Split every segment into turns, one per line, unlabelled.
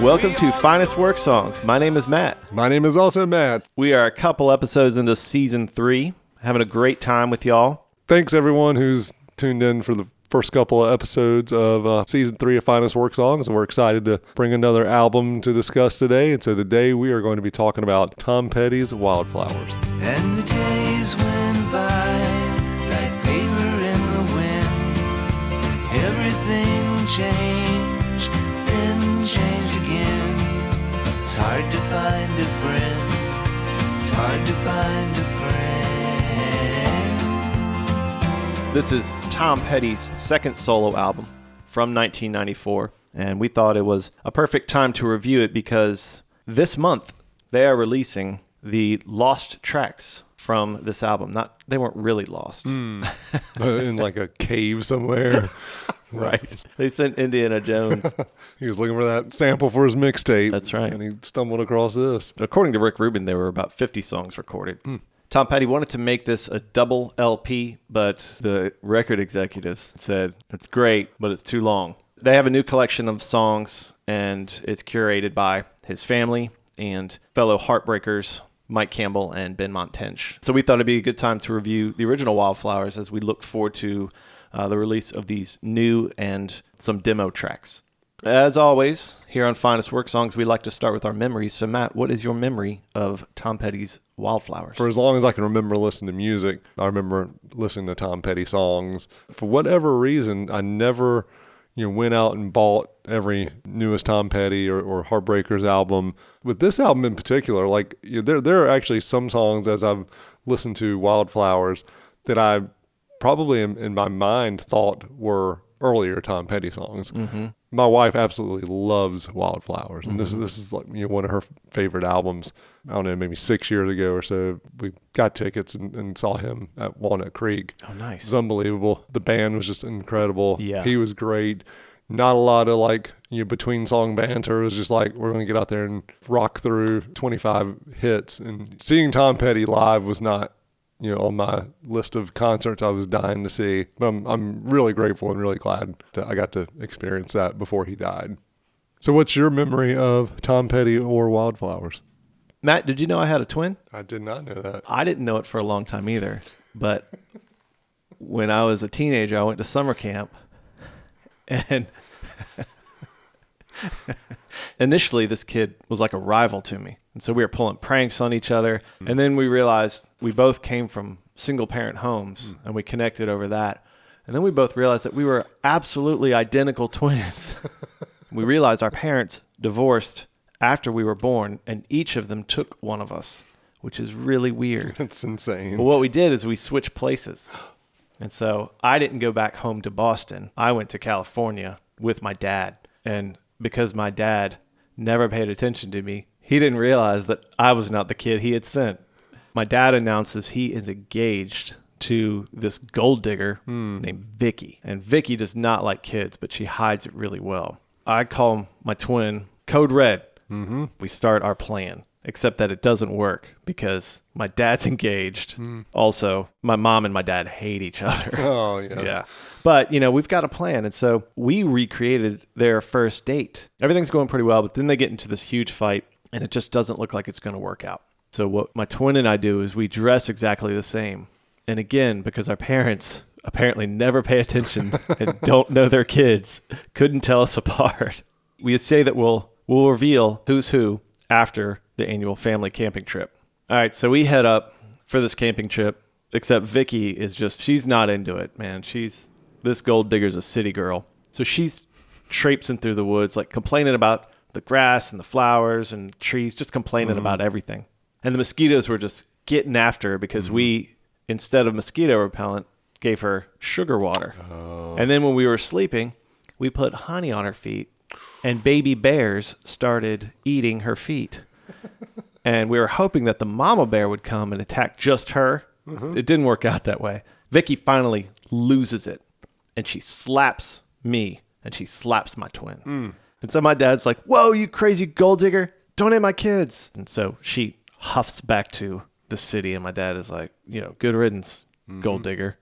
Welcome to Finest Work Songs. My name is Matt.
My name is also Matt.
We are a couple episodes into season three, having a great time with y'all.
Thanks everyone who's tuned in for the first couple of episodes of uh, season three of Finest Work Songs. And we're excited to bring another album to discuss today. And so today we are going to be talking about Tom Petty's Wildflowers.
This is Tom Petty's second solo album from 1994, and we thought it was a perfect time to review it because this month they are releasing the lost tracks from this album. Not they weren't really lost.
Uh, in like a cave somewhere.
Right. They sent Indiana Jones.
He was looking for that sample for his mixtape.
That's right.
And he stumbled across this.
According to Rick Rubin, there were about 50 songs recorded. Tom Petty wanted to make this a double LP, but the record executives said it's great, but it's too long. They have a new collection of songs, and it's curated by his family and fellow Heartbreakers, Mike Campbell and Benmont Tench. So we thought it'd be a good time to review the original Wildflowers as we look forward to uh, the release of these new and some demo tracks. As always, here on Finest Work Songs, we like to start with our memories. So, Matt, what is your memory of Tom Petty's Wildflowers?
For as long as I can remember listening to music, I remember listening to Tom Petty songs. For whatever reason, I never, you know, went out and bought every newest Tom Petty or, or Heartbreakers album. With this album in particular, like you know, there there are actually some songs as I've listened to Wildflowers that I probably in, in my mind thought were earlier Tom Petty songs. Mm-hmm. My wife absolutely loves Wildflowers, and this is this is like you know one of her favorite albums. I don't know, maybe six years ago or so. We got tickets and, and saw him at Walnut Creek.
oh, nice.
It was unbelievable. The band was just incredible.
Yeah.
he was great. Not a lot of like you know between song banter. It was just like we're gonna get out there and rock through 25 hits. And seeing Tom Petty live was not you know on my list of concerts I was dying to see. But I'm I'm really grateful and really glad that I got to experience that before he died. So, what's your memory of Tom Petty or Wildflowers?
Matt, did you know I had a twin?
I did not know that.
I didn't know it for a long time either. But when I was a teenager, I went to summer camp. And initially, this kid was like a rival to me. And so we were pulling pranks on each other. Mm. And then we realized we both came from single parent homes mm. and we connected over that. And then we both realized that we were absolutely identical twins. we realized our parents divorced after we were born, and each of them took one of us, which is really weird.
That's insane.
But what we did is we switched places. And so I didn't go back home to Boston. I went to California with my dad. And because my dad never paid attention to me, he didn't realize that I was not the kid he had sent. My dad announces he is engaged to this gold digger named Vicky. And Vicky does not like kids, but she hides it really well. I call my twin Code Red. Mm-hmm. We start our plan, except that it doesn't work because my dad's engaged. Also, my mom and my dad hate each other.
Oh yeah.
yeah. But, you know, we've got a plan. And so we recreated their first date. Everything's going pretty well, but then they get into this huge fight and it just doesn't look like it's going to work out. So what my twin and I do is we dress exactly the same. And again, because our parents apparently never pay attention and don't know their kids, couldn't tell us apart. We say that we'll we'll reveal who's who after the annual family camping trip. All right, so we head up for this camping trip, except Vicky is just she's not into it, man. She's this gold digger's a city girl. So she's traipsing through the woods like complaining about the grass and the flowers and trees, just complaining mm-hmm. about everything. And the mosquitoes were just getting after her because we mm-hmm. instead of mosquito repellent gave her sugar water. Oh. And then when we were sleeping, we put honey on her feet and baby bears started eating her feet. and we were hoping that the mama bear would come and attack just her. Mm-hmm. It didn't work out that way. Vicky finally loses it and she slaps me and she slaps my twin. Mm. And so my dad's like, Whoa, you crazy gold digger, don't hit my kids. And so she huffs back to the city, and my dad is like, You know, good riddance, gold digger.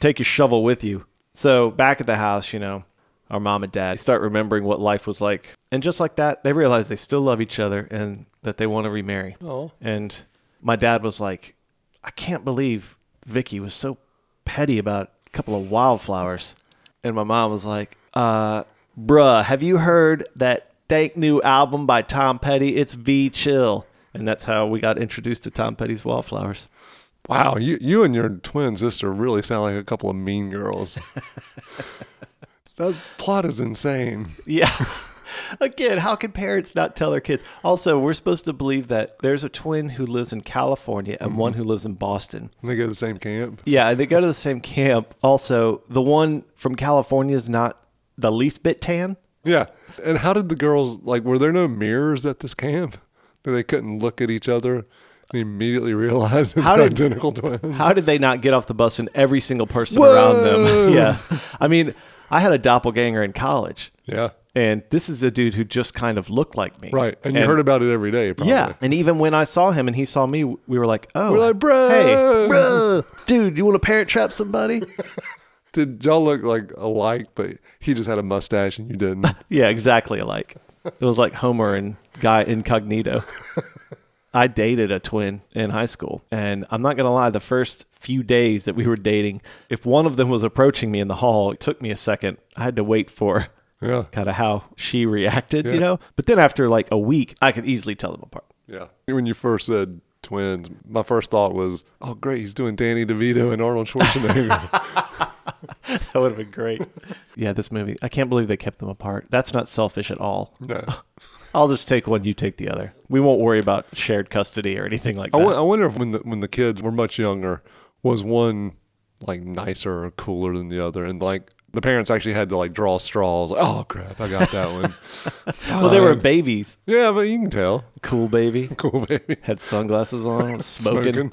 Take your shovel with you. So back at the house, you know, our mom and dad start remembering what life was like. And just like that, they realize they still love each other and that they want to remarry.
Oh.
And my dad was like, I can't believe Vicky was so petty about a couple of wildflowers. And my mom was like, uh, bruh, have you heard that dank new album by Tom Petty? It's V Chill. And that's how we got introduced to Tom Petty's Wallflowers.
Wow, you you and your twin sister really sound like a couple of mean girls. that plot is insane.
Yeah. Again, how can parents not tell their kids? Also, we're supposed to believe that there's a twin who lives in California and one mm-hmm. who lives in Boston.
They go to the same camp.
Yeah, they go to the same camp. Also, the one from California is not the least bit tan.
Yeah. And how did the girls like? Were there no mirrors at this camp that they couldn't look at each other and immediately realize that
How
they're
did-
identical twins?
How did they not get off the bus and every single person
Whoa!
around them? Yeah. I mean, I had a doppelganger in college,
yeah.
and this is a dude who just kind of looked like me.
Right. And you heard about it every day. Probably.
Yeah, and even when I saw him and he saw me, we were like, "Oh,
We're like, "Bro."
hey, bro, dude, you want to parent trap somebody?"
Did y'all look like alike, but he just had a mustache and you didn't?
yeah, exactly alike. It was like Homer and Guy Incognito. I dated a twin in high school, and I'm not gonna lie. The first few days that we were dating, if one of them was approaching me in the hall, it took me a second. I had to wait for
yeah.
kind of how she reacted,
Yeah.
you know. But then after like a week, I could easily tell them apart.
Yeah. When you first said twins, my first thought was, oh, great. He's doing Danny DeVito and Arnold Schwarzenegger.
That would have been great. yeah, this movie. I can't believe they kept them apart. That's not selfish at all.
no.
I'll just take one, you take the other. We won't worry about shared custody or anything like
I
that.
wo- I wonder if when the, when the kids were much younger, was one like nicer or cooler than the other? And like the parents actually had to like draw straws. Like, oh, crap. I got that one.
well, they were
Fine.
babies.
Yeah, but you can tell.
Cool baby.
Cool, baby.
Had sunglasses on, smoking.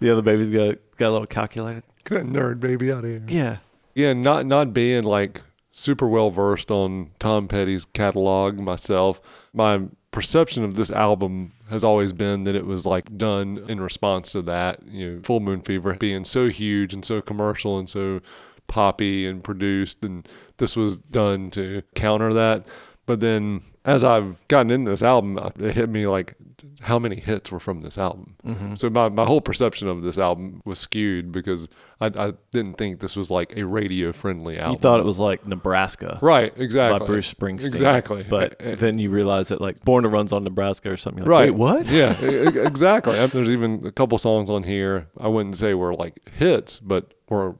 The other baby's got got a little calculated.
Get that nerd baby out of here.
Yeah.
Yeah, not not being like super well versed on Tom Petty's catalog myself, my perception of this album has always been that it was like done in response to that, you know, Full Moon Fever being so huge and so commercial and so poppy and produced and this was done to counter that. But then as I've gotten into this album, it hit me like how many hits were from this album. So my, my whole perception of this album was skewed because I, I didn't think this was like a radio friendly album.
You thought it was like Nebraska
right, exactly.
by Bruce Springsteen.
Exactly.
But
eh,
then you realize that like Born to Run's on Nebraska or something. You're
right.
Wait, what?
Yeah, exactly. There's even a couple songs on here I wouldn't say were like hits, but were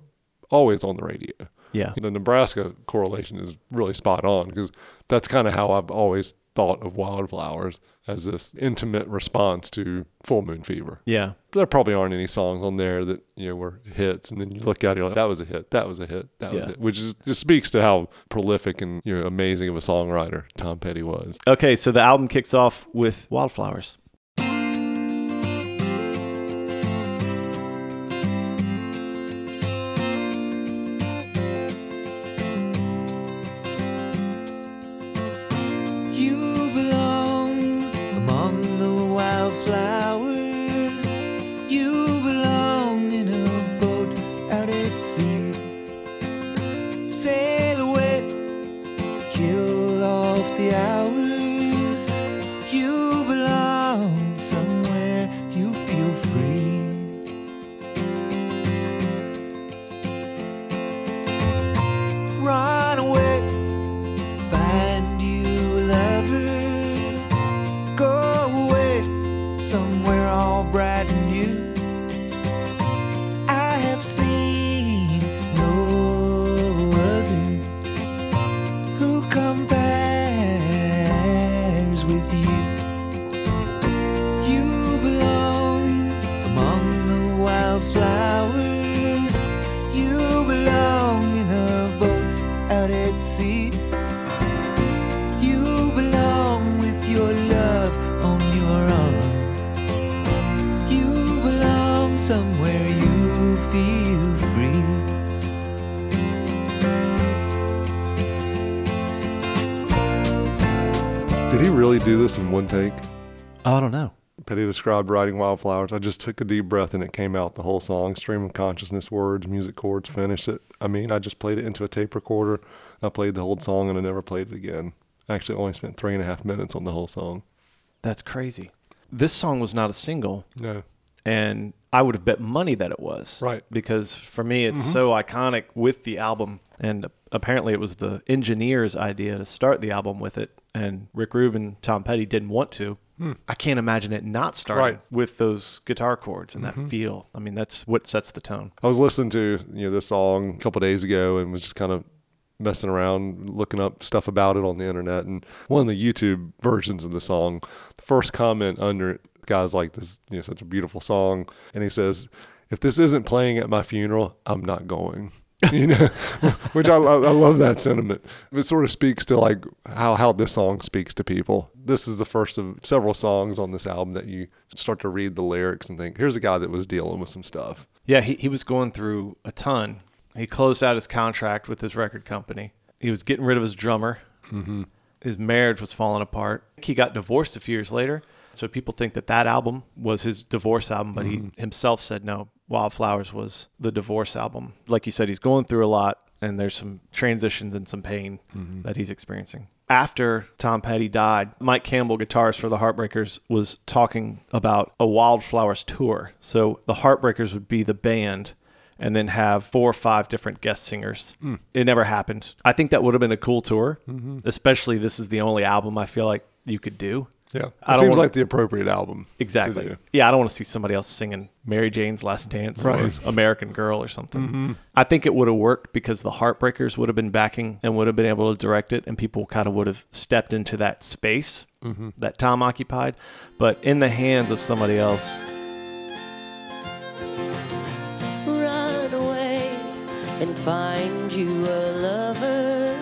always on the radio.
Yeah.
The Nebraska correlation is really spot on because that's kind of how I've always thought of Wildflowers as this intimate response to Full Moon Fever.
Yeah.
There probably aren't any songs on there that you know were hits, and then you look at it, you're like, that was a hit, that was a hit, that was
Yeah.
it, which is, just speaks to how prolific and you know amazing of a songwriter Tom Petty was.
Okay, so the album kicks off with Wildflowers.
Did he really do this in one take?
Oh, I don't know.
Petty described writing Wildflowers. I just took a deep breath and it came out the whole song. Stream of consciousness, words, music chords, finished it. I mean, I just played it into a tape recorder. I played the whole song and I never played it again. I actually only spent three and a half minutes on the whole song.
That's crazy. This song was not a single,
No.
and I would have bet money that it was.
Right.
Because for me, it's mm-hmm. so iconic with the album. And apparently, it was the engineer's idea to start the album with it. And Rick Rubin, Tom Petty didn't want to. Hmm. I can't imagine it not starting
Right.
with those guitar chords and that mm-hmm. feel. I mean, that's what sets the tone.
I was listening to you know this song a couple days ago and was just kind of messing around, looking up stuff about it on the internet. And one of the YouTube versions of the song, the first comment under it, guy's like, "This, you know, such a beautiful song," and he says, "If this isn't playing at my funeral, I'm not going." you know, which I, I love that sentiment. It sort of speaks to like how how this song speaks to people. This is the first of several songs on this album that you start to read the lyrics and think, "Here's a guy that was dealing with some stuff."
Yeah, he, he was going through a ton. He closed out his contract with his record company. He was getting rid of his drummer. Mm-hmm. His marriage was falling apart. He got divorced a few years later. So people think that that album was his divorce album, but he himself said no. Wildflowers was the divorce album. Like you said, he's going through a lot, and there's some transitions and some pain mm-hmm. that he's experiencing. After Tom Petty died, Mike Campbell, guitarist for the Heartbreakers, was talking about a Wildflowers tour. So the Heartbreakers would be the band and then have four or five different guest singers. Mm. It never happened. I think that would have been a cool tour, mm-hmm. especially this is the only album I feel like you could do.
Yeah,
I
it
don't
seems
wanna-
like the appropriate album.
Exactly. Yeah, I don't want to see somebody else singing Mary Jane's Last Dance
Right. Mm-hmm.
or American Girl or something. I think it would have worked because the Heartbreakers would have been backing and would have been able to direct it, and people kind of would have stepped into that space
Mm-hmm.
that Tom occupied. But in the hands of somebody else,
and find you a lover.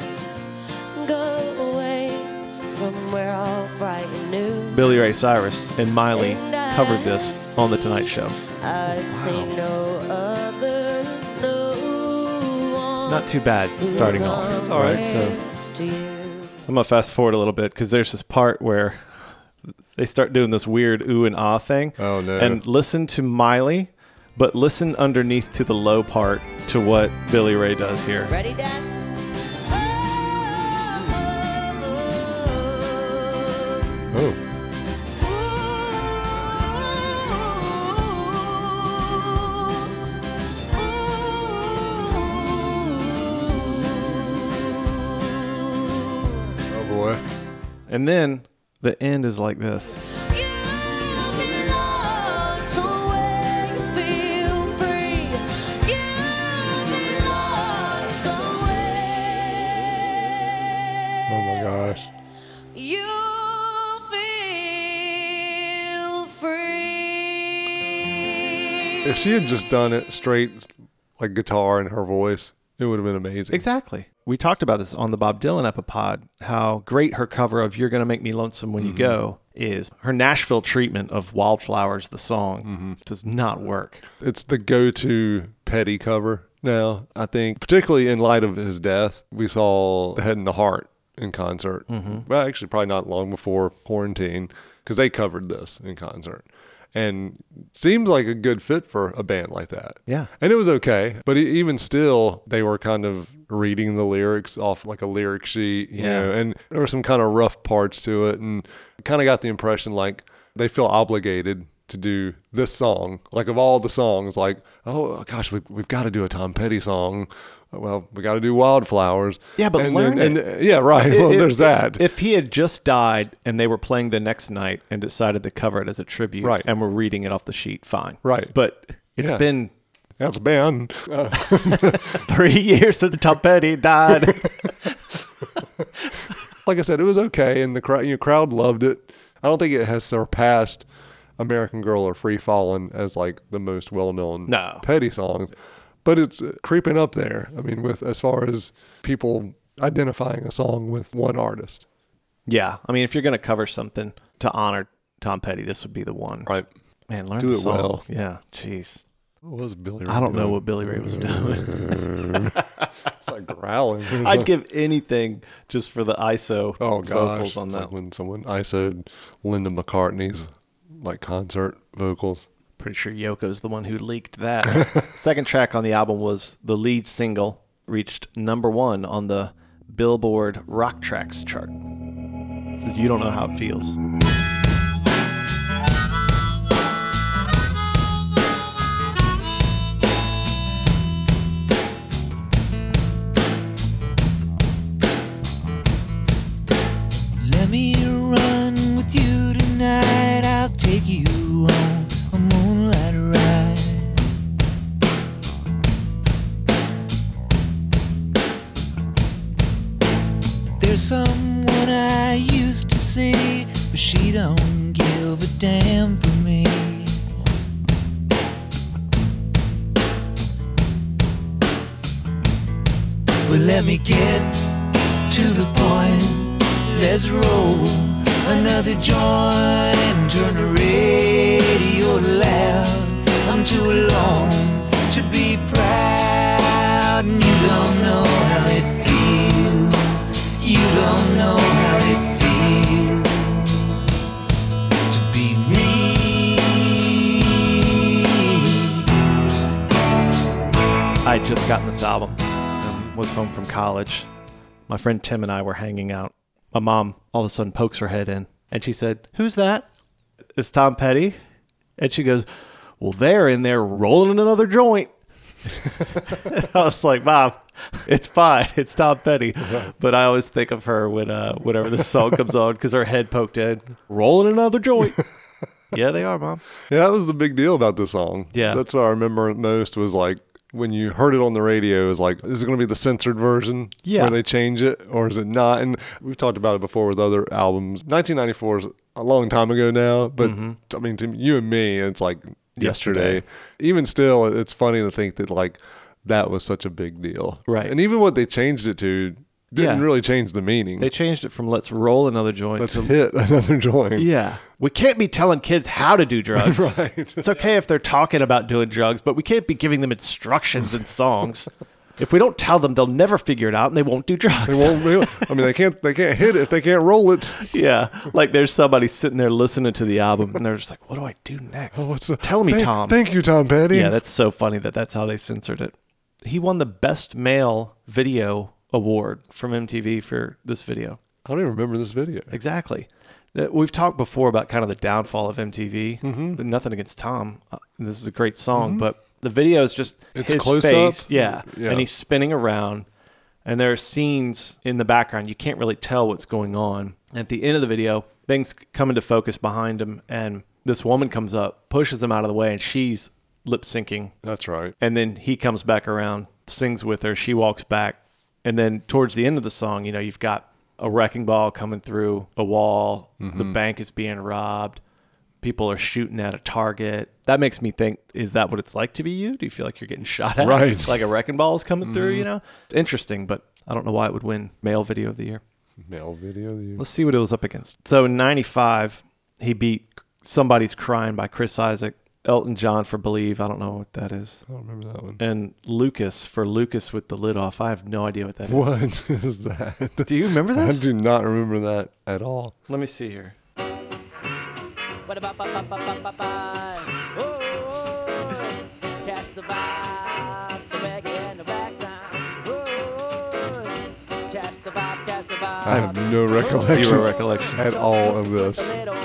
Go away somewhere all bright and new.
Billy Ray Cyrus and Miley covered this on The Tonight Show.
I've seen no other, no.
Not too bad starting off. All right, so
compares to you.
I'm gonna fast forward a little bit because there's this part where they start doing this weird ooh and ah thing.
Oh, no.
And listen to Miley, but listen underneath to the low part to what Billy Ray does here.
Ready, Dad?
Oh,
And then the end is like this.
Oh my gosh.
You feel free.
If she had just done it straight, like guitar and her voice, it would have been amazing.
Exactly. We talked about this on the Bob Dylan Epipod, how great her cover of You're Gonna Make Me Lonesome When You mm-hmm. Go is. Her Nashville treatment of Wildflowers, the song, mm-hmm. does not work.
It's the go-to Petty cover now. I think, particularly in light of his death, we saw the Head and the Heart in concert. Mm-hmm. Well, actually, probably not long before quarantine, because they covered this in concert, and seems like a good fit for a band like that.
Yeah.
and it was okay, but even still, they were kind of reading the lyrics off like a lyric sheet, you
Yeah.
know, and there were some kind of rough parts to it, and kind of got the impression like they feel obligated to do this song. Like of all the songs, like oh gosh, we, we've got to do a Tom Petty song. Well, we got to do Wildflowers.
Yeah, but
and
learn
then- and- yeah, right. well,
If-
there's that.
If he had just died and they were playing the next night and decided to cover it as a tribute
Right.
and were reading it off the sheet, fine.
Right.
But it's
Yeah.
been
That's band. Uh,
three years since Tom Petty died.
like I said, it was okay, and the crowd, you know, crowd loved it. I don't think it has surpassed "American Girl" or "Free Fallin'" as like the most well-known
No.
Petty songs, but it's creeping up there. I mean, with as far as people identifying a song with one artist,
yeah. I mean, if you're going to cover something to honor Tom Petty, this would be the one.
right?
Man, learn
Do it
song.
well.
Yeah. Jeez.
What was Billy? Ray
I don't know what Billy Ray was doing.
It's like growling.
I'd give anything just for the ISO
Oh gosh!
vocals on
It's
that.
like when someone ISO'd Linda McCartney's like concert vocals.
Pretty sure Yoko's the one who leaked that. Second track on the album was the lead single, reached number one on the Billboard Rock Tracks chart. This is You Don't Know How It Feels.
Don't give a damn for me. But let me get to the point. Let's roll another joint turn the radio loud. I'm too alone to be proud, and you don't know
had gotten this album, um, was home from college. My friend Tim and I were hanging out. My mom all of a sudden pokes her head in and she said, Who's that? It's Tom Petty. And she goes, Well, they're in there rolling another joint. I was like, Mom, it's fine. It's Tom Petty. But I always think of her when uh, whenever this song comes on because her head poked in, rolling another joint. yeah, they are, Mom.
Yeah, that was the big deal about the song.
Yeah.
That's what I remember most was like when you heard it on the radio, it was like, is it going to be the censored version?
Yeah.
Where they change it or is it not? And we've talked about it before with other albums. 1994 is a long time ago now, but mm-hmm. I mean, to you and me, it's like yesterday.
Yesterday.
Even still, it's funny to think that like that was such a big deal.
Right.
And even what they changed it to didn't
Yeah.
really change the meaning.
They changed it from let's roll another joint
Let's
to
hit another joint.
Yeah. We can't be telling kids how to do drugs.
Right.
It's okay if they're talking about doing drugs, but we can't be giving them instructions in songs. if we don't tell them, they'll never figure it out and they won't do drugs.
They won't I mean, they can't, they can't hit it if they can't roll it.
yeah. Like there's somebody sitting there listening to the album and they're just like, what do I do next?
Oh, what's the,
Tell me,
thank,
Tom.
Thank you, Tom Petty.
yeah, that's so funny that that's how they censored it. He won the Best Male Video Award from MTV for this video.
I don't even remember this video.
Exactly. We've talked before about kind of the downfall of MTV.
Mm-hmm.
Nothing against Tom. Uh, This is a great song, but the video is just
It's
his
close
face.
up?
Yeah.
Yeah.
And he's spinning around, and there are scenes in the background. You can't really tell what's going on. At the end of the video, things come into focus behind him, and this woman comes up, pushes him out of the way, and she's lip syncing
That's right.
and then he comes back around, sings with her. She walks back, and then towards the end of the song, you know, you've got a wrecking ball coming through a wall. The mm-hmm. bank is being robbed. People are shooting at a target. That makes me think: Is that what it's like to be you? Do you feel like you're getting shot at?
Right.
It's Like a wrecking ball is coming through. You mm-hmm. know, it's interesting, but I don't know why it would win male video of the year.
Male video. of the year.
Let's see what it was up against. So in '95, he beat "Somebody's Crying" by Chris Isaak. Elton John for "Believe." I don't know what that is
I don't remember that one.
and Lucas for Lucas with the lid off. I have no idea what that is.
What is that?
Do you remember
that?
I
do not remember that at all.
Let me see here.
Oh. catch the vibes, the reggae and the ragtime. Oh, catch the vibes, catch the vibes.
I have no recollection
Zero recollection.
at all of this.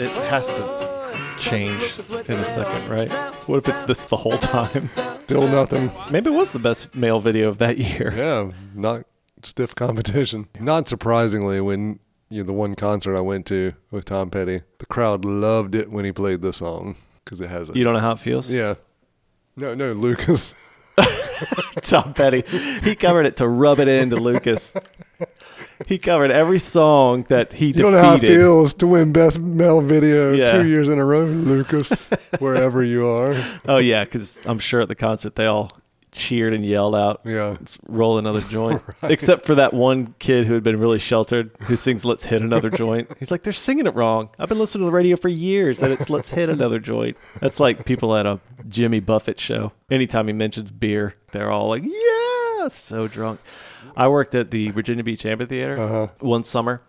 It has to change in a second, right? What if it's this the whole time?
Still nothing.
Maybe it was the best male video of that year.
Yeah, not stiff competition. Not surprisingly, when you know, the one concert I went to with Tom Petty, the crowd loved it when he played the song because it has a
You don't know how it feels?
yeah. No, no, Lucas.
Tom Petty. He covered it to rub it into Lucas. He covered every song that he
You
defeated.
don't know how it feels to win Best Male Video
Yeah.
two years in a row, Lucas, wherever you are.
Oh yeah, because I'm sure at the concert they all cheered and yelled out.
Yeah.
Roll another joint. Except for that one kid who had been really sheltered who sings Let's Hit Another Joint. He's like, they're singing it wrong. I've been listening to the radio for years and it's Let's Hit Another Joint. That's like people at a Jimmy Buffett show. Anytime he mentions beer, they're all like, yeah, so drunk. I worked at the Virginia Beach Amphitheater
Uh-huh.
one summer.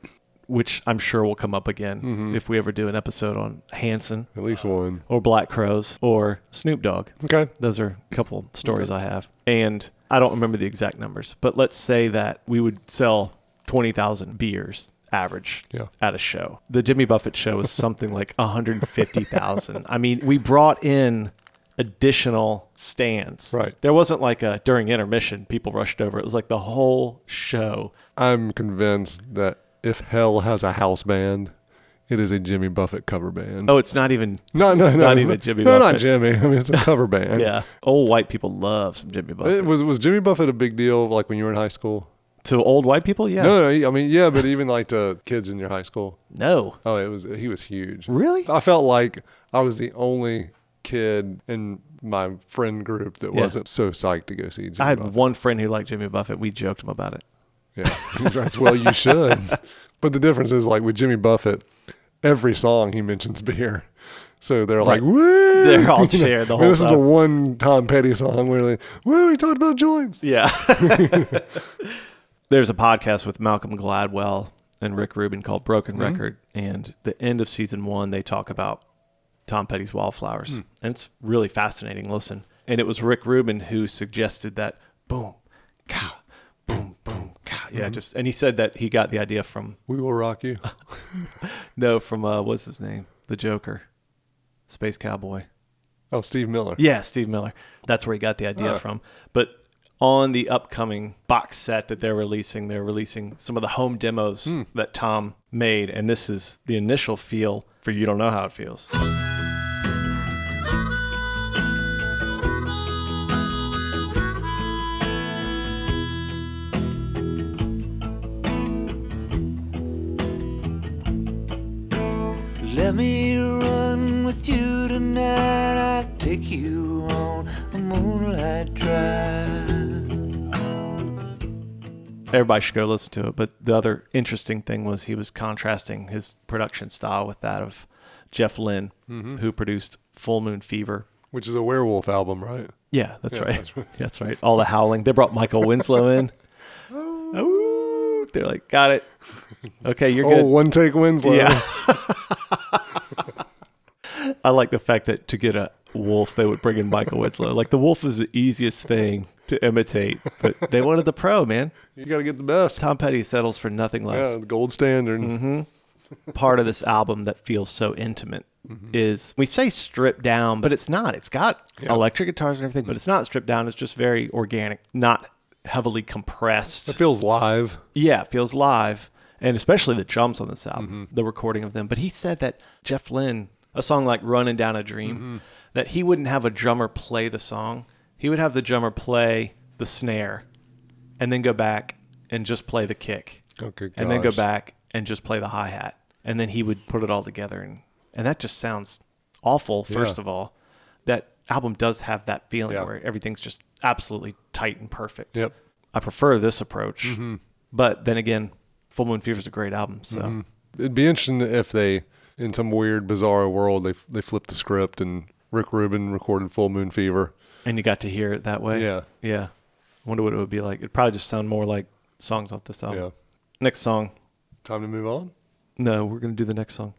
which I'm sure will come up again if we ever do an episode on Hanson
At least one.
or Black Crowes or Snoop Dogg.
Okay.
Those are a couple stories I have. And I don't remember the exact numbers, but let's say that we would sell 20,000 beers average
Yeah.
at a show. The Jimmy Buffett show was something like 150,000. I mean, we brought in additional stands.
Right.
There wasn't like a during intermission people rushed over. It was like the whole show.
I'm convinced that if Hell has a house band, it is a Jimmy Buffett cover band.
Oh, it's not even
no, no, no,
not even Jimmy
No, not Jimmy. I mean, it's a cover band.
yeah. Old white people love some Jimmy Buffett.
It was was Jimmy Buffett a big deal like when you were in high school?
to old white people, yeah.
No, no. I mean, yeah, but even like to kids in your high school.
no.
Oh, it was he was huge.
Really?
I felt like I was the only kid in my friend group that
Yeah.
wasn't so psyched to go see Jimmy
I had
Buffett.
one friend who liked Jimmy Buffett. We joked him about it.
Yeah, that's well you should. But the difference is like with Jimmy Buffett, every song he mentions beer. So they're like,
Right.
woo!
They're all shared the
I mean,
whole
This is the one Tom Petty song where like, woo, he talked about joints.
Yeah. There's a podcast with Malcolm Gladwell and Rick Rubin called Broken
Mm-hmm.
Record, and the end of season one they talk about Tom Petty's Wallflowers.
Hmm.
and it's really fascinating. Listen, and it was Rick Rubin who suggested that boom, cow, boom, boom, cow. Yeah,
Mm-hmm.
just and he said that he got the idea from
We will rock you.
no from uh, what's his name, the Joker, Space Cowboy.
Oh, Steve Miller.
Yeah, Steve Miller. That's where he got the idea
Huh.
from. But on the upcoming box set that they're releasing, they're releasing some of the home demos
Hmm.
that Tom made, and this is the initial feel for "You Don't Know How It Feels."
Moonlight drive.
Everybody should go listen to it. But the other interesting thing was he was contrasting his production style with that of Jeff Lynne,
Mm-hmm.
who produced Full Moon Fever.
Which is a werewolf album, right?
Yeah, that's
Yeah,
right.
that's right.
That's right. All the howling. They brought Michael Winslow in. Oh, they're like, got it. Okay, you're
oh,
good.
one take Winslow.
Yeah. I like the fact that to get a wolf, they would bring in Michael Winslow. Like the wolf is the easiest thing to imitate, but they wanted the pro, man.
You got to get the best.
Tom Petty settles for nothing less.
Yeah, the gold standard.
Mm-hmm. Part of this album that feels so intimate
Mm-hmm.
is we say stripped down, but it's not. It's got electric guitars and everything, but it's not stripped down. It's just very organic, not heavily compressed.
It feels live.
Yeah, it feels live, and especially the drums on this album,
Mm-hmm.
the recording of them. But he said that Jeff Lynne, a song like "Running Down a Dream,"
Mm-hmm.
That he wouldn't have a drummer play the song. He would have the drummer play the snare, and then go back and just play the kick,
Okay,
and then go back and just play the hi hat, and then he would put it all together, and and that just sounds awful. First
Yeah.
of all, that album does have that feeling
Yeah.
where everything's just absolutely tight and perfect.
Yep.
I prefer this approach.
Mm-hmm.
But then again, Full Moon Fever is a great album. So
Mm-hmm. It'd be interesting if they, in some weird, bizarre world, they they flipped the script and Rick Rubin recorded Full Moon Fever.
and you got to hear it that way.
Yeah.
Yeah. I wonder what it would be like. It'd probably just sound more like songs off this album.
Yeah.
Next song.
Time to move on.
No, we're gonna do the next song.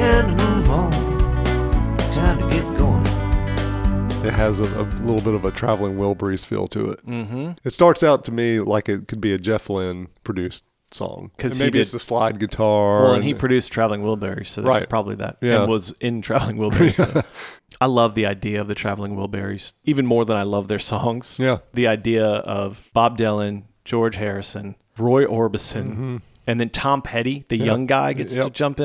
Time to move on. Time to get going.
It has a, a little bit of a traveling Wilburys feel to it.
Mm-hmm.
It starts out to me like it could be a Jeff Lynne produced song.
'Cause
And
he
maybe it's
did-
the slide guitar.
Well, and he produced Traveling Wilburys, so there's
Right.
probably that.
Yeah.
And was in Traveling Wilburys. so. I love the idea of the Traveling Wilburys even more than I love their songs.
Yeah.
The idea of Bob Dylan, George Harrison, Roy Orbison, and then Tom Petty, the young guy, gets to
Mm-hmm. Yep. Mm-hmm.
jump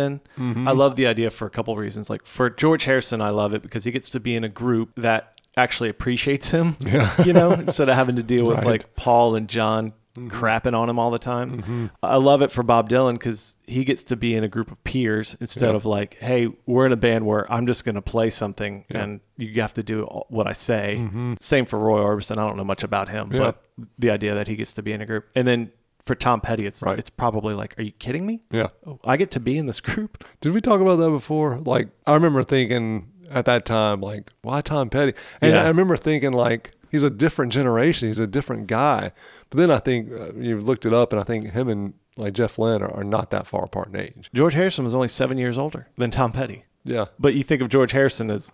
in. I love the idea for a couple reasons. Like for George Harrison, I love it because he gets to be in a group that actually appreciates him.
Yeah.
you know, instead of having to deal with
Right.
like Paul and John crapping on him all the time. I love it for Bob Dylan because he gets to be in a group of peers instead
Yeah.
of like, hey, we're in a band where I'm just going to play something and you have to do what I say. Same for Roy Orbison. I don't know much about him, but the idea that he gets to be in a group. And then for Tom Petty, it's
Right.
it's probably like, are you kidding me?
Yeah.
Oh, I get to be in this group.
Did we talk about that before? Like, I remember thinking at that time, like, why Tom Petty? And
Yeah.
I remember thinking, like, he's a different generation. He's a different guy. But then I think uh, you looked it up, and I think him and like Jeff Lynne are, are not that far apart in age.
George Harrison was only seven years older than Tom Petty.
Yeah.
But you think of George Harrison as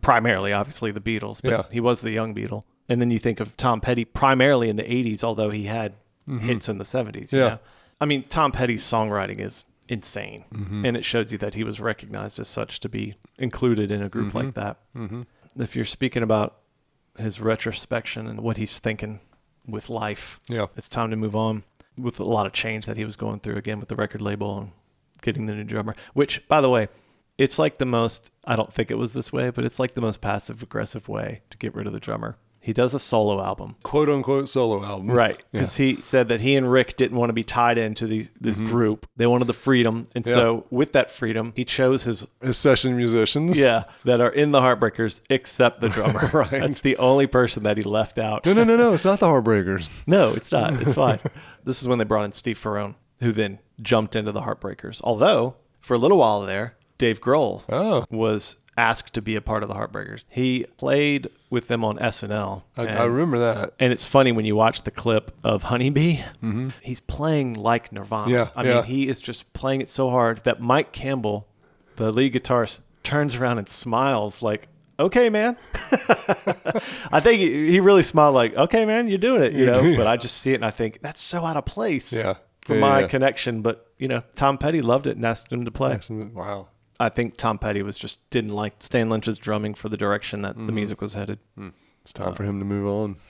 primarily, obviously, the Beatles, but
Yeah.
he was the young Beatle. And then you think of Tom Petty primarily in the 80s, although he had hits in the 70s. you
Mm-hmm. Yeah.
know? I mean, Tom Petty's songwriting is insane.
Mm-hmm.
And it shows you that he was recognized as such to be included in a group
Mm-hmm.
like that. If you're speaking about his retrospection and what he's thinking with life,
Yeah.
it's time to move on with a lot of change that he was going through again with the record label and getting the new drummer. Which, by the way, it's like the most, I don't think it was this way, but it's like the most passive aggressive way to get rid of the drummer. He does a solo album.
Quote unquote solo album.
Right.
Yeah.
Because he said that he and Rick didn't want to be tied into the this mm-hmm. group. They wanted the freedom. And
Yeah.
so with that freedom, he chose his
His session musicians.
yeah, that are in the Heartbreakers except the drummer.
Right.
That's the only person that he left out.
No, no, no, no. It's not the Heartbreakers.
No, it's not. It's fine. this is when they brought in Steve Ferrone, who then jumped into the Heartbreakers. Although, for a little while there, Dave Grohl
Oh.
was asked to be a part of the Heartbreakers. He played with them on SNL.
I,
and,
I remember that.
and it's funny when you watch the clip of Honeybee, he's playing like Nirvana.
Mm-hmm. Yeah,
I
yeah.
mean, he is just playing it so hard that Mike Campbell, the lead guitarist, turns around and smiles like, okay, man. I think he really smiled like, okay, man, you're doing it, you know. but I just see it and I think that's so out of place
Yeah.
for
Yeah,
my
yeah.
connection. But you know, Tom Petty loved it and asked him to play.
Wow.
I think Tom Petty was just didn't like Stan Lynch's drumming for the direction that
Mm-hmm.
the music was headed.
It's time for him to move on.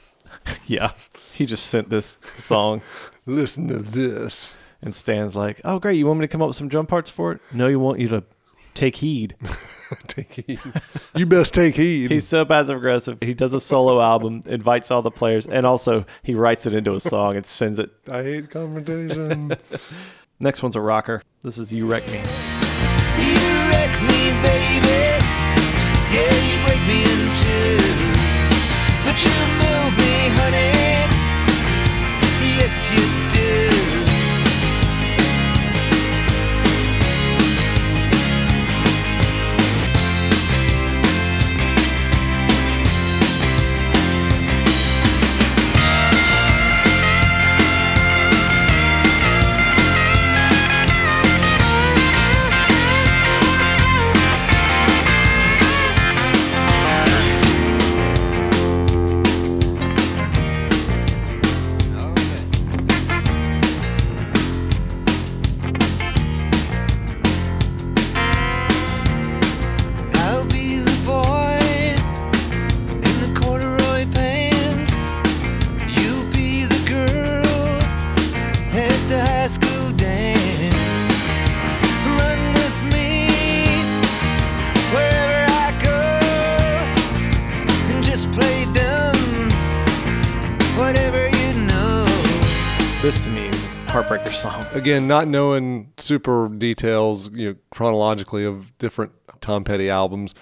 Yeah, he just sent this song,
Listen to this.
and Stan's like, "Oh, great, you want me to come up with some drum parts for it? No, you want you to take heed."
take heed. You best take heed.
He's so passive aggressive. He does a solo album, invites all the players, and also he writes it into a song and sends it.
I hate confrontation.
Next one's a rocker. This is "You Wreck Me."
You
This to me, is heartbreaker song.
Again, not knowing super details, you know, chronologically of different Tom Petty albums.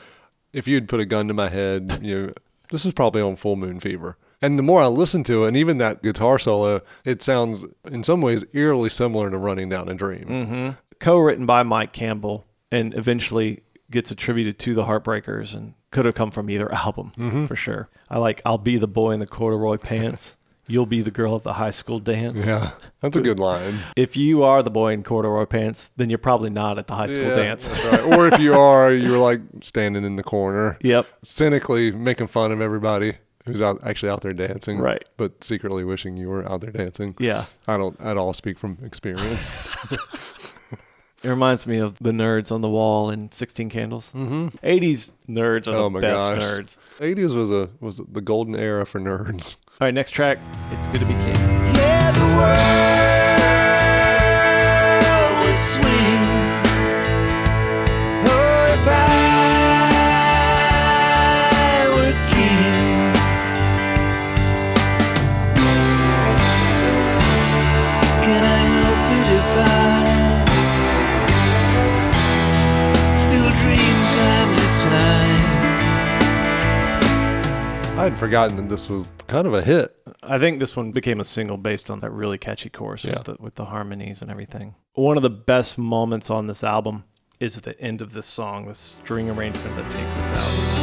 If you'd put a gun to my head, you know, this is probably on Full Moon Fever. And the more I listen to it, and even that guitar solo, it sounds in some ways eerily similar to Running Down a Dream. Mm-hmm.
co-written by Mike Campbell and eventually gets attributed to the Heartbreakers and could have come from either album mm-hmm. for sure. I like I'll be the boy in the corduroy pants. You'll be the girl at the high school dance.
Yeah, that's a good line.
If you are the boy in corduroy pants, then you're probably not at the high school
Yeah,
dance.
right. Or if you are, you're like standing in the corner,
Yep.
cynically making fun of everybody who's out actually out there dancing,
Right.
But secretly wishing you were out there dancing.
Yeah.
I don't at all speak from experience.
It reminds me of the nerds on the wall in 16 Candles. Mm-hmm. 80s nerds are
oh
the
my
best
gosh,
nerds.
80s was a was the golden era for nerds.
All right, next track. It's good to be king.
Yeah,
forgotten that this was kind of a hit.
I think this one became a single based on that really catchy chorus
Yeah.
with, the, with the harmonies and everything. One of the best moments on this album is the end of this song, the string arrangement that takes us out.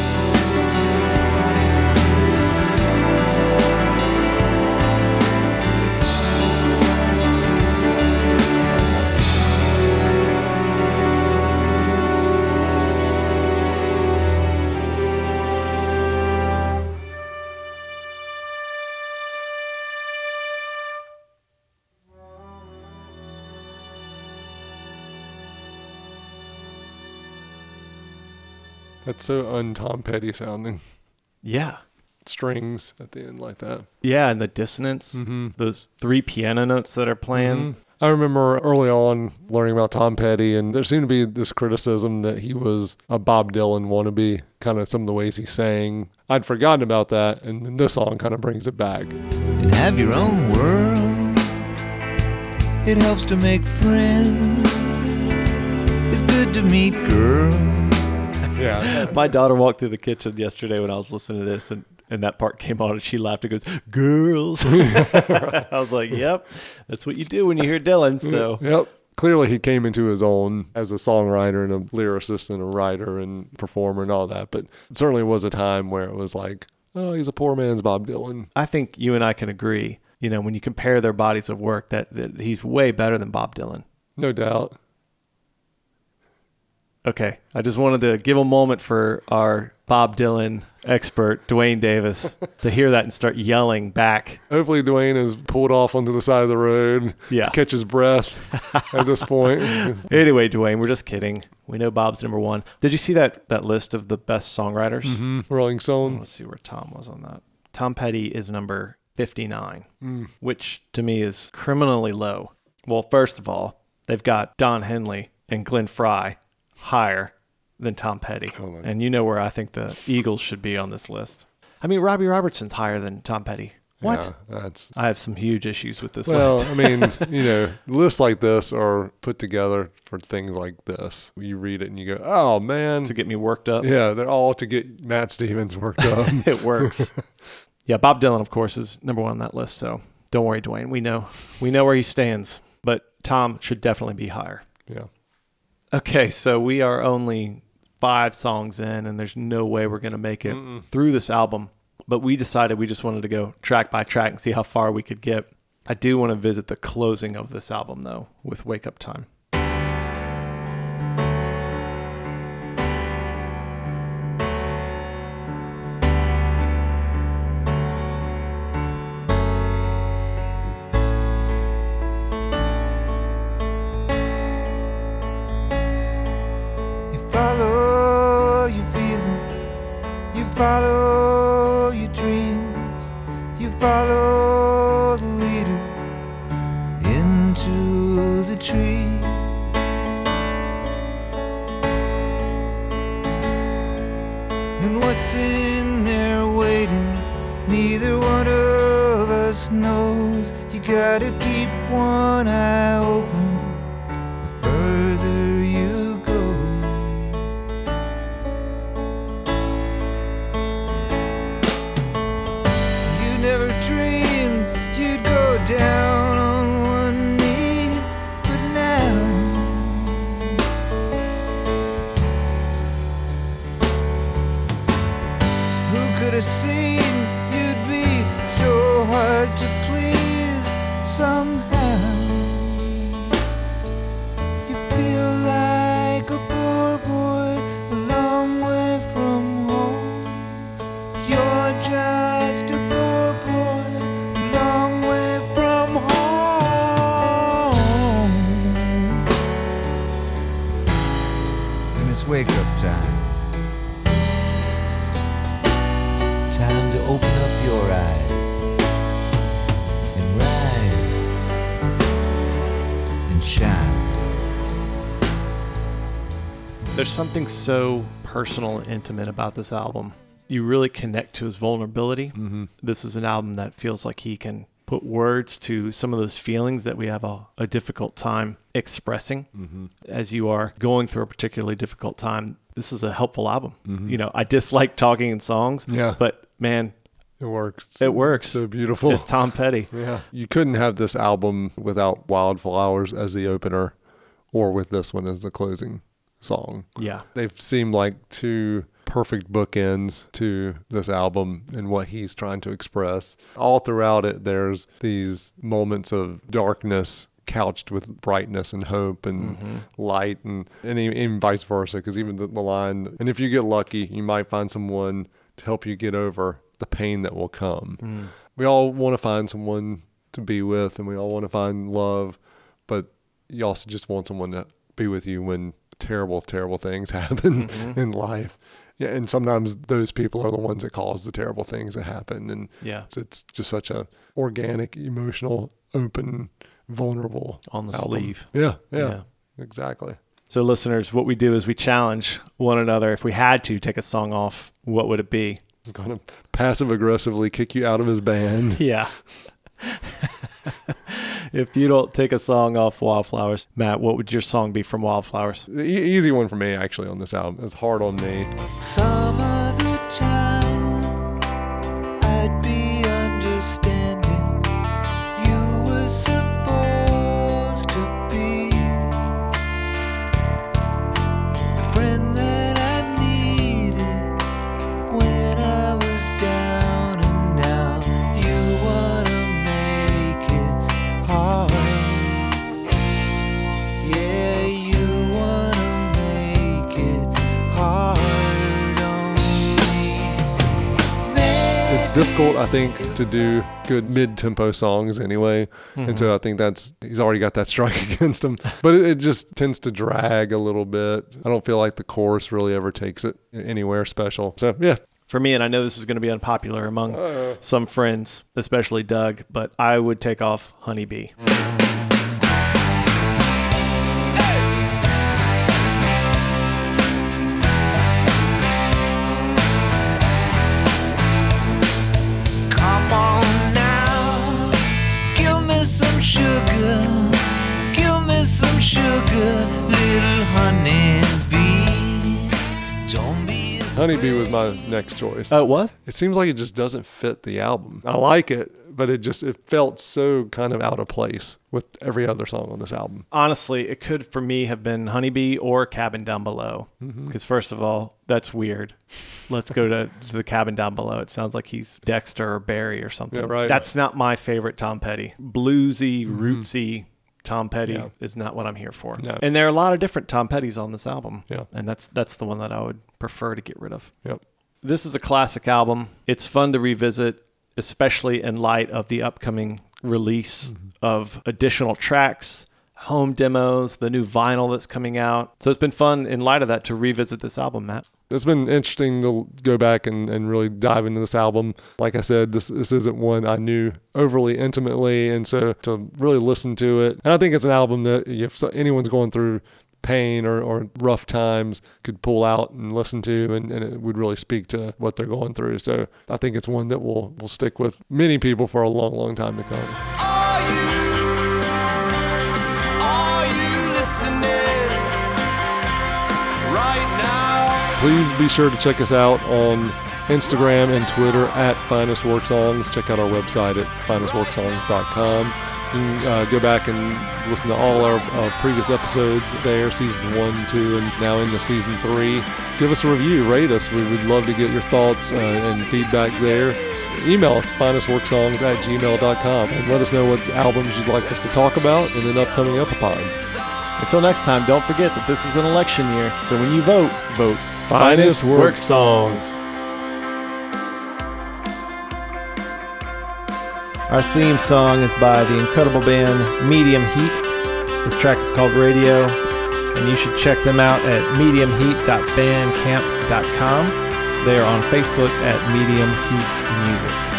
That's so un Tom Petty sounding.
Yeah.
Strings at the end like that.
Yeah, and the dissonance,
Mm-hmm.
those three piano notes that are playing.
I remember early on learning about Tom Petty, and there seemed to be this criticism that he was a Bob Dylan wannabe, kind of some of the ways he sang. I'd forgotten about that, and then this song kind of brings it back.
and have your own world. It helps to make friends. It's good to meet girls.
Yeah.
My daughter walked through the kitchen yesterday when I was listening to this, and, and that part came on, and she laughed and goes, "Girls." I was like, "Yep, that's what you do when you hear Dylan." Mm, so
Yep. Clearly, he came into his own as a songwriter and a lyricist and a writer and performer and all that. But it certainly was a time where it was like, oh, he's a poor man's Bob Dylan.
I think you and I can agree. You know, when you compare their bodies of work, that, that he's way better than Bob Dylan.
No doubt.
Okay, I just wanted to give a moment for our Bob Dylan expert, Dwayne Davis, to hear that and start yelling back.
Hopefully, Dwayne is pulled off onto the side of the road
Yeah.
to catch his breath at this point.
Anyway, Dwayne, we're just kidding. We know Bob's number one. Did you see that that list of the best songwriters?
hmm Rolling Stone.
Let's see where Tom was on that. Tom Petty is number 59,
Mm.
which to me is criminally low. Well, first of all, they've got Don Henley and Glenn Frey higher than Tom Petty.
Oh,
and you know where I think the Eagles should be on this list. I mean, Robbie Robertson's higher than Tom Petty. What?
Yeah, that's
I have some huge issues with this
well.
list.
I mean, you know, lists like this are put together for things like this. You read it and you go, "Oh man,
to get me worked up.
yeah, they're all to get Matt Stevens worked up."
it works. yeah, Bob Dylan, of course, is number one on that list. So don't worry, Dwayne. We know we know where he stands. But Tom should definitely be higher.
yeah.
Okay, so we are only five songs in, and there's no way we're gonna make it
Mm-mm.
through this album. But we decided we just wanted to go track by track and see how far we could get. I do want to visit the closing of this album though, with Wake Up Time.
In there waiting, neither one of us knows. You gotta keep one eye open the further
There's something so personal and intimate about this album. You really connect to his vulnerability.
Mm-hmm.
This is an album that feels like he can put words to some of those feelings that we have a, a difficult time expressing
Mm-hmm.
as you are going through a particularly difficult time. This is a helpful album.
Mhm.
You know, I dislike talking in songs,
Yeah.
but man,
It works.
It works.
So beautiful.
It's Tom Petty.
Yeah. You couldn't have this album without Wildflowers as the opener or with this one as the closing song.
Yeah.
They've seemed like two perfect bookends to this album and what he's trying to express. All throughout it, there's these moments of darkness couched with brightness and hope and mm-hmm. light and, and even, vice versa because even the, the line and if you get lucky you might find someone to help you get over the pain that will come mm. we all want to find someone to be with and we all want to find love but you also just want someone to be with you when terrible terrible things happen mm-hmm. in life yeah and sometimes those people are the ones that cause the terrible things that happen and
Yeah.
it's, it's just such a organic emotional open vulnerable
On the
album.
sleeve.
yeah, yeah
Yeah.
exactly
So, listeners, what we do is we challenge one another. If we had to take a song off, what would it be?
he's going to passive aggressively kick you out of his band
Yeah. if you don't take a song off Wildflowers, Matt, what would your song be from Wildflowers?
the e- easy one for me actually on this album it's hard on me
Some i
think to do good mid-tempo songs anyway. And mm-hmm. so i think that's he's already got that strike against him. But it, it just tends to drag a little bit. I don't feel like the chorus really ever takes it anywhere special. So yeah.
For me, and I know this is going to be unpopular among uh. some friends, especially Doug, but I would take off Honeybee.
Come honeybee
was my next choice
Oh, it was?
it seems like it just doesn't fit the album i like it but it just it felt so kind of out of place with every other song on this album
Honestly, it could for me have been Honeybee or Cabin Down Below.
Mm-hmm.
Because, first of all, that's weird. Let's go to, to the Cabin Down Below. It sounds like he's Dexter or Barry or something.
Yeah, right.
That's not my favorite Tom Petty. Bluesy, rootsy Tom Petty
Yeah.
is not what I'm here for.
No.
And there are a lot of different Tom Pettys on this album.
Yeah.
And that's that's the one that I would prefer to get rid of.
yep
This is a classic album. It's fun to revisit, especially in light of the upcoming release mm-hmm. of additional tracks, home demos, the new vinyl that's coming out. So it's been fun in light of that to revisit this album, Matt.
It's been interesting to go back and, and really dive into this album. Like I said, this this isn't one I knew overly intimately, and so to really listen to it, and I think it's an album that if anyone's going through pain or, or rough times could pull out and listen to and, and it would really speak to what they're going through so i think it's one that will will stick with many people for a long long time to come please be sure to check us out on Instagram and Twitter at Finest Work Songs. Check out our website at finestworksongs.com. You can uh, go back and listen to all our previous episodes there, seasons one, two, and now into season three. Give us a review, rate us. We would love to get your thoughts uh, and feedback there. Email us, finestworksongs at gmail.com, and let us know what albums you'd like us to talk about in an upcoming Epipod.
Until next time, don't forget that this is an election year. So when you vote, vote
Finest Work
Songs. Our theme song is by the incredible band Medium Heat. This track is called Radio, and you should check them out at mediumheat.bandcamp.com. They are on Facebook at Medium Heat Music.